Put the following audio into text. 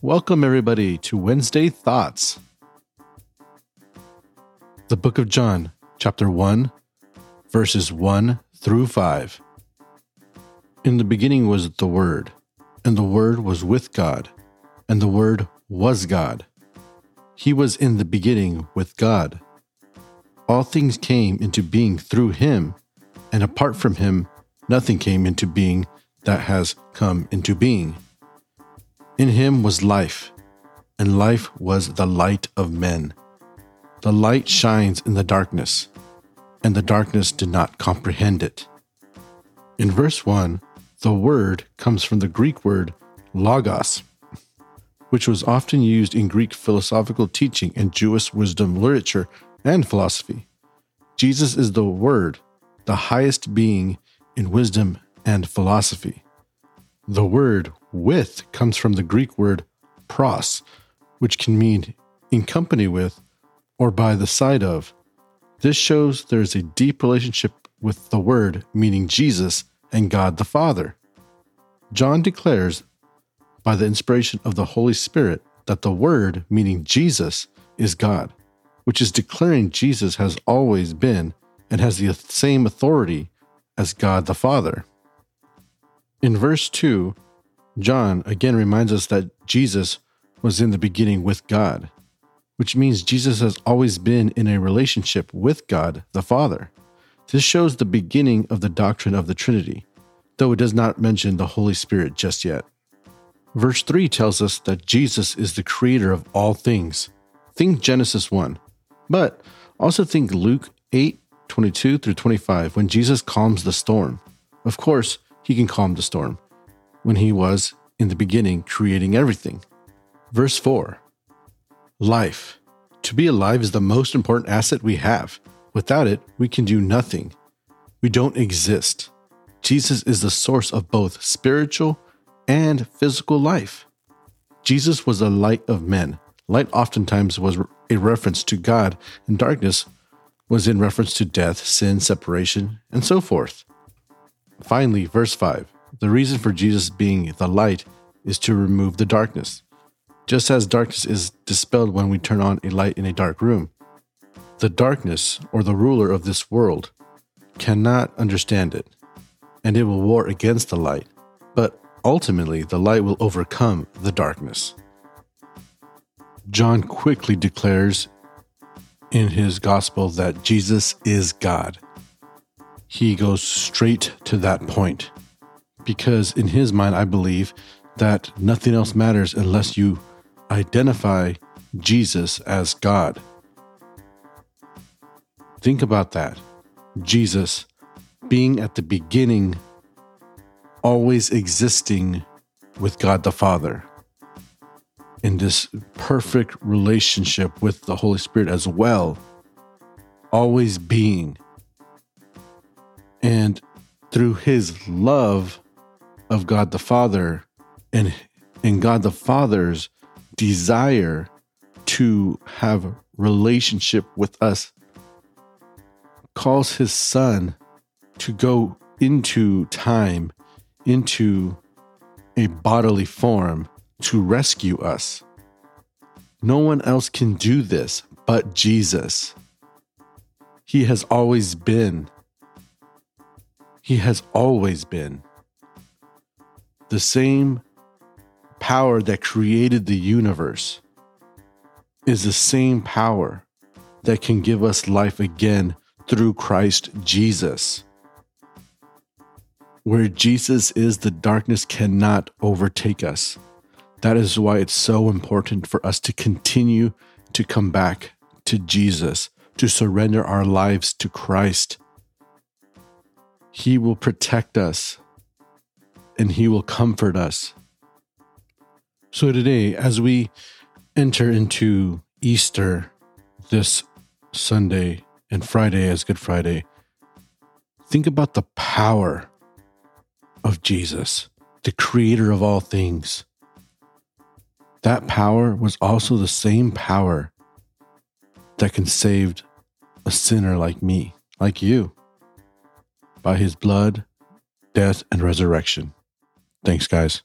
Welcome, everybody, to Wednesday Thoughts. The book of John, chapter 1, verses 1 through 5. In the beginning was the Word, and the Word was with God, and the Word was God. He was in the beginning with God. All things came into being through him, and apart from him, nothing came into being that has come into being. In him was life, and life was the light of men. The light shines in the darkness, and the darkness did not comprehend it. In verse 1, the word comes from the Greek word logos, which was often used in Greek philosophical teaching and Jewish wisdom literature and philosophy. Jesus is the Word, the highest being in wisdom and philosophy. The word with comes from the Greek word pros, which can mean in company with or by the side of. This shows there is a deep relationship with the Word, meaning Jesus, and God the Father. John declares, by the inspiration of the Holy Spirit, that the Word, meaning Jesus, is God, which is declaring Jesus has always been and has the same authority as God the Father. In verse 2, John again reminds us that Jesus was in the beginning with God, which means Jesus has always been in a relationship with God the Father. This shows the beginning of the doctrine of the Trinity, though it does not mention the Holy Spirit just yet. Verse 3 tells us that Jesus is the creator of all things. Think Genesis 1, but also think Luke 8 22 through 25 when Jesus calms the storm. Of course, he can calm the storm when he was, in the beginning, creating everything. Verse 4 Life. To be alive is the most important asset we have. Without it, we can do nothing. We don't exist. Jesus is the source of both spiritual and physical life. Jesus was the light of men. Light oftentimes was a reference to God, and darkness was in reference to death, sin, separation, and so forth. Finally, verse 5 the reason for Jesus being the light is to remove the darkness. Just as darkness is dispelled when we turn on a light in a dark room, the darkness, or the ruler of this world, cannot understand it, and it will war against the light. But ultimately, the light will overcome the darkness. John quickly declares in his gospel that Jesus is God. He goes straight to that point because in his mind, I believe that nothing else matters unless you identify Jesus as God. Think about that. Jesus being at the beginning, always existing with God the Father in this perfect relationship with the Holy Spirit as well, always being. And through his love, of God the Father and and God the Father's desire to have relationship with us calls his son to go into time into a bodily form to rescue us. No one else can do this but Jesus. He has always been he has always been the same power that created the universe is the same power that can give us life again through Christ Jesus. Where Jesus is, the darkness cannot overtake us. That is why it's so important for us to continue to come back to Jesus, to surrender our lives to Christ. He will protect us and he will comfort us. So, today, as we enter into Easter this Sunday and Friday as Good Friday, think about the power of Jesus, the creator of all things. That power was also the same power that can save a sinner like me, like you, by his blood, death, and resurrection. Thanks, guys.